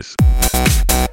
Mendes.